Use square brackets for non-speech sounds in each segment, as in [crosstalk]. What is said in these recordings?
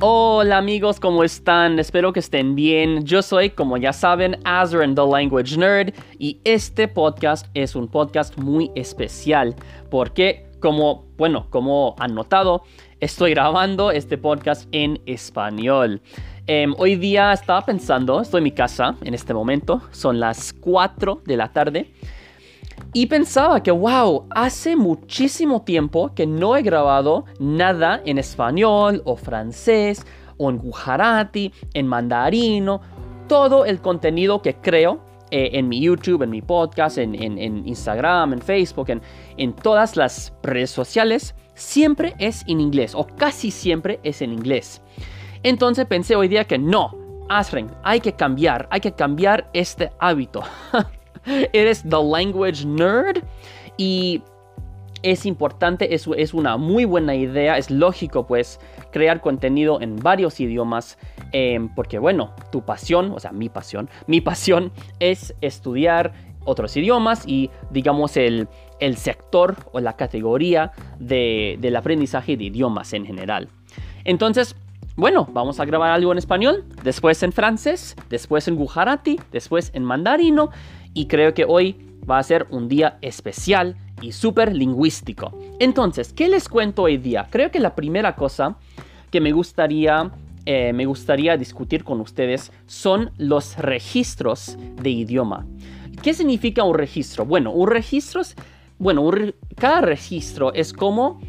Hola amigos, ¿cómo están? Espero que estén bien. Yo soy, como ya saben, Azren the Language Nerd y este podcast es un podcast muy especial porque, como, bueno, como han notado, estoy grabando este podcast en español. Em, hoy día estaba pensando, estoy en mi casa en este momento, son las 4 de la tarde y pensaba que, wow, hace muchísimo tiempo que no he grabado nada en español o francés o en gujarati, en mandarino, todo el contenido que creo eh, en mi YouTube, en mi podcast, en, Instagram, en Facebook, en, en todas las redes sociales, siempre es en inglés o casi siempre es en inglés. Entonces pensé hoy día que no, Asren, hay que cambiar, hay que cambiar este hábito. [laughs] [laughs] eres the language nerd y es importante, es, es, una muy buena idea, es lógico pues crear contenido en varios idiomas, em, porque bueno, tu pasión, o sea, mi pasión, [laughs] mi pasión es estudiar otros idiomas y digamos el, el sector o la categoría de, del aprendizaje de idiomas en general. Entonces, bueno, vamos a grabar algo en español, después en francés, después en gujarati, después en mandarino y creo que hoy va a ser un día especial y súper lingüístico. Entonces, ¿qué les cuento hoy día? Creo que la primera cosa que me gustaría, eh, me gustaría discutir con ustedes son los registros de idioma. ¿Qué significa un registro? Bueno, un registro es, bueno, cada registro es como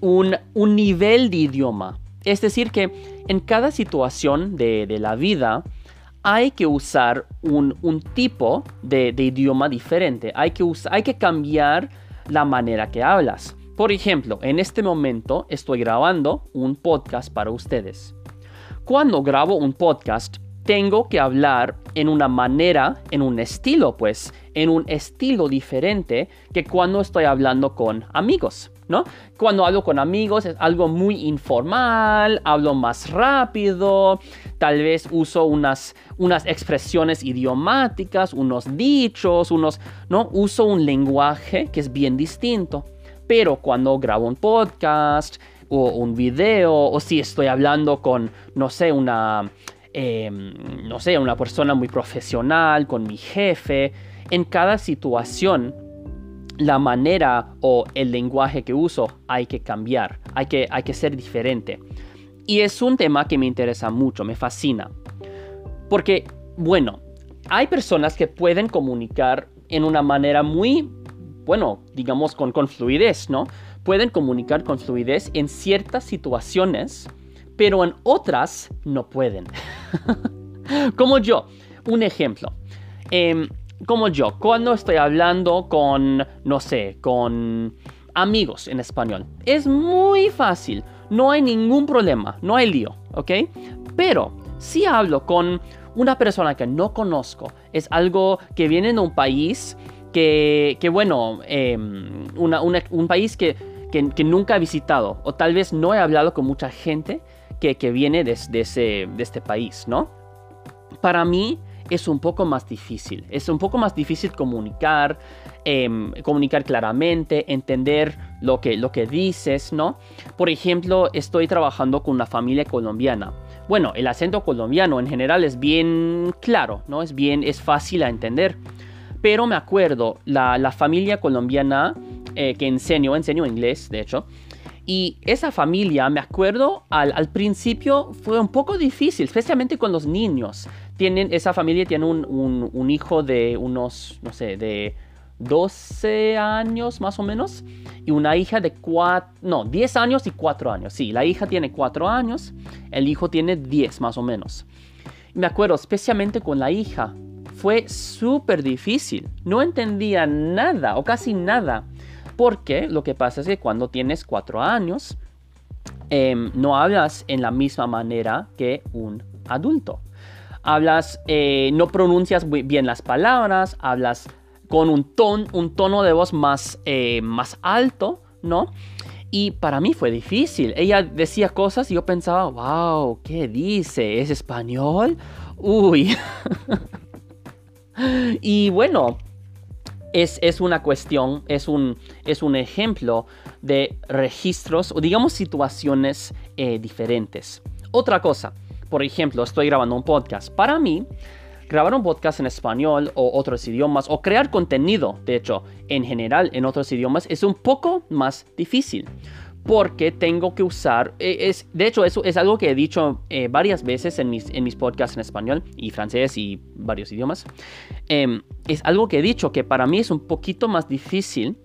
un, un, nivel de idioma. Es decir, que en cada situación de, de la vida, hay que usar un, tipo de, idioma diferente. Hay que, hay que cambiar la manera que hablas. Por ejemplo, en este momento estoy grabando un podcast para ustedes. Cuando grabo un podcast, tengo que hablar en una manera, en un estilo, pues, en un estilo diferente que cuando estoy hablando con amigos. Cuando hablo con amigos es algo muy informal, hablo más rápido, tal vez uso unas, unas expresiones idiomáticas, unos dichos, unos, ¿no? Uso un lenguaje que es bien distinto. Pero cuando grabo un podcast o un video, o si estoy hablando con, no sé, una, em, no sé, una persona muy profesional, con mi jefe, en cada situación la manera o el lenguaje que uso hay que cambiar, hay que, hay que ser diferente. Y es un tema que me interesa mucho, me fascina. Porque, bueno, hay personas que pueden comunicar en una manera muy, bueno, digamos con, con fluidez, ¿no? Pueden comunicar con fluidez en ciertas situaciones, pero en otras no pueden. [laughs] Como yo, un ejemplo. Eh, como yo, cuando estoy hablando con, no sé, con amigos en español, es muy fácil, no hay ningún problema, no hay lío, ¿ok? Pero si hablo con una persona que no conozco, es algo que viene de un país que, que bueno, em, un país que, que, nunca he visitado, o tal vez no he hablado con mucha gente que, viene de, de este país, ¿no? Para mí, es un poco más difícil. Es un poco más difícil comunicar, em, comunicar claramente, entender lo que, lo que dices, ¿no? Por ejemplo, estoy trabajando con una familia colombiana. Bueno, el acento colombiano en general es bien claro, ¿no? Es bien, es fácil a entender. Pero me acuerdo, la, familia colombiana eh, que enseño, enseño inglés, de hecho, y esa familia, me acuerdo, al, principio fue un poco difícil, especialmente con los niños esa familia tiene un, hijo de unos, no sé, de 12 años más o menos y una hija de 4, no, 10 años y 4 años. Sí, la hija tiene 4 años, el hijo tiene 10 más o menos. me acuerdo, especialmente con la hija, fue súper difícil. No entendía nada o casi nada. Porque lo que pasa es que cuando tienes 4 años, em, no hablas en la misma manera que un adulto hablas, eh, no pronuncias bien las palabras, hablas con un, ton, un tono de voz más, eh, más alto, ¿no? Y para mí fue difícil. Ella decía cosas y yo pensaba, wow, ¿qué dice? ¿Es español? Uy. [laughs] y bueno, es, es, una cuestión, es un, es un ejemplo de registros o digamos situaciones eh, diferentes. Otra cosa, por ejemplo, estoy grabando un podcast. Para mí, grabar un podcast en español o otros idiomas o crear contenido, de hecho, en general en otros idiomas es un poco más difícil porque tengo que usar, e, es, de hecho eso es algo que he dicho eh, varias veces en mis, en mis podcasts en español y francés y varios idiomas, em, es algo que he dicho que para mí es un poquito más difícil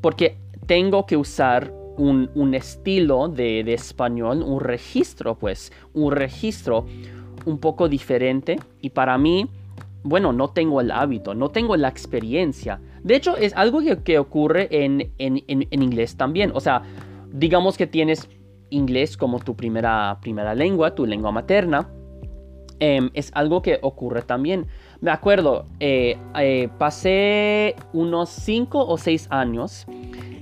porque tengo que usar un, un estilo de, de, español, un registro pues, un registro un poco diferente y para mí, bueno, no tengo el hábito, no tengo la experiencia. De hecho es algo que, que ocurre en, en, en, en inglés también, o sea, digamos que tienes inglés como tu primera, primera lengua, tu lengua materna, em, es algo que ocurre también. Me acuerdo, eh, eh, pasé unos 5 o 6 años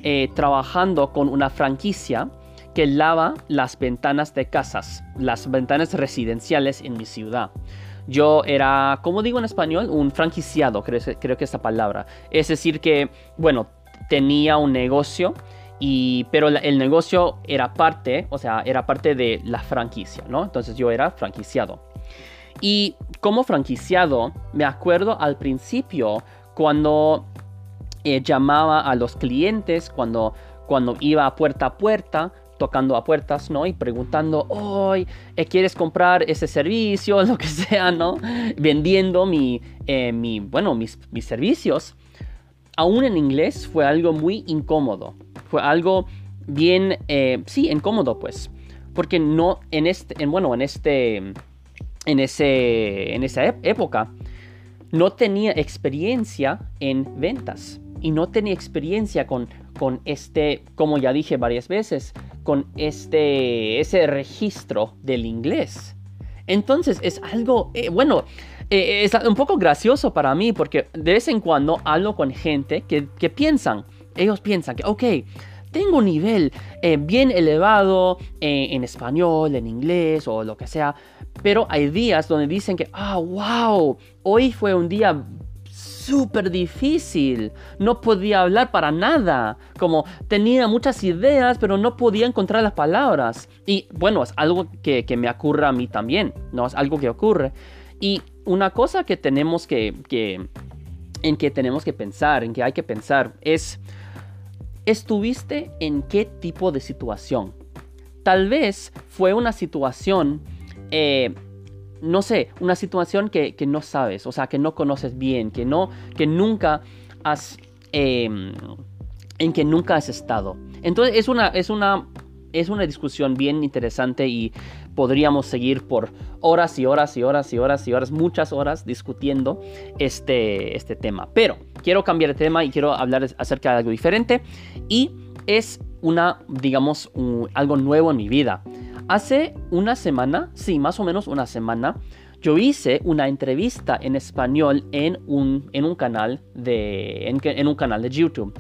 eh, trabajando con una franquicia que lava las ventanas de casas, las ventanas residenciales en mi ciudad. Yo era, como digo en español, un franquiciado, creo, creo que es la palabra. Es decir, que, bueno, tenía un negocio pero el negocio era parte, o sea, era parte de la franquicia, ¿no? Entonces yo era franquiciado. Y como franquiciado, me acuerdo al principio cuando eh, llamaba a los clientes, cuando, cuando iba puerta a puerta, tocando a puertas, ¿no? Y preguntando, hoy eh, ¿quieres comprar ese servicio? [laughs] Lo que sea, ¿no? Vendiendo mi, eh, mi bueno, mis, mis servicios. Aún en inglés fue algo muy incómodo fue algo bien, eh, sí, incómodo pues, porque no en este, en, bueno, en este, en ese, en esa época no tenía experiencia en ventas y no tenía experiencia con, con este, como ya dije varias veces, con este, ese registro del inglés. Entonces es algo, eh, bueno, eh, es un poco gracioso para mí porque de vez en cuando hablo con gente que, que piensan, ellos piensan que, ok, tengo un nivel eh, bien elevado eh, en español, en inglés o lo que sea, pero hay días donde dicen que, ah, wow, hoy fue un día súper difícil, no podía hablar para nada, como tenía muchas ideas, pero no podía encontrar las palabras. Y bueno, es algo que, me ocurre a mí también, ¿no? Es algo que ocurre. Y una cosa que tenemos que, que en que tenemos que pensar, en que hay que pensar, es ¿Estuviste en qué tipo de situación? Tal vez fue una situación, eh, no sé, una situación que, no sabes, o sea, que no conoces bien, que, no, que nunca has, em, en que nunca has estado. Entonces es una, es una, es una discusión bien interesante y podríamos seguir por horas y horas y horas y horas y horas, muchas horas discutiendo este, este tema. Pero quiero cambiar de tema y quiero hablar acerca de algo diferente y es una, digamos, algo nuevo en mi vida. Hace una semana, sí, más o menos una semana, yo hice una entrevista en español en un, en un canal de en, un canal de YouTube.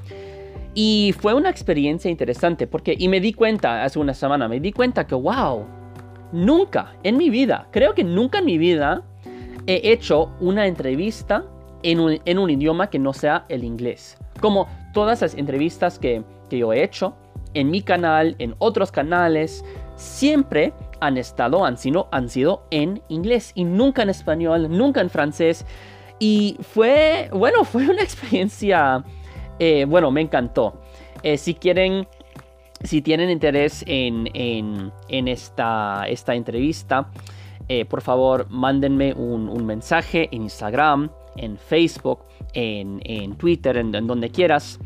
Y fue una experiencia interesante porque, y me di cuenta, hace una semana, me di cuenta que, wow, nunca en mi vida, creo que nunca en mi vida he hecho una entrevista en un, idioma que no sea el inglés. Como todas las entrevistas que, yo he hecho en mi canal, en otros canales, siempre han estado, han han sido en inglés y nunca en español, nunca en francés. Y fue, bueno, fue una [laughs] experiencia, eh, bueno, me encantó. Eh, si quieren, si tienen interés en, esta, esta entrevista, eh, por favor, mándenme un, mensaje en Instagram en Facebook, en, Twitter, en, donde quieras.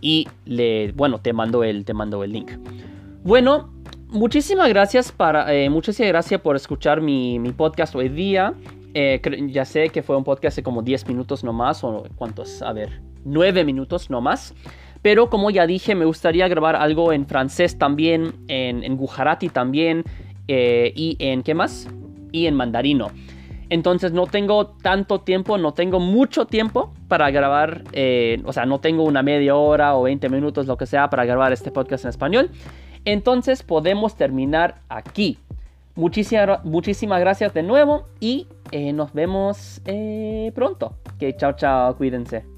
Y le, bueno, te mando el, te mando el link. Bueno, muchísimas gracias, para, muchísimas gracias por escuchar mi, podcast hoy día. Ya sé que fue un podcast de como 10 minutos nomás, o cuántos, a ver, 9 minutos nomás. Pero como ya dije, me gustaría grabar algo en francés también, en, Gujarati también, eh, y en, ¿qué más? Y en mandarino. Entonces no tengo tanto tiempo, no tengo mucho tiempo para grabar, eh, o sea, no tengo una media hora o 20 minutos, lo que sea, para grabar este podcast en español. Entonces podemos terminar aquí. Muchísimas, muchísimas gracias de nuevo y eh, nos vemos pronto. Que chao, chao, cuídense.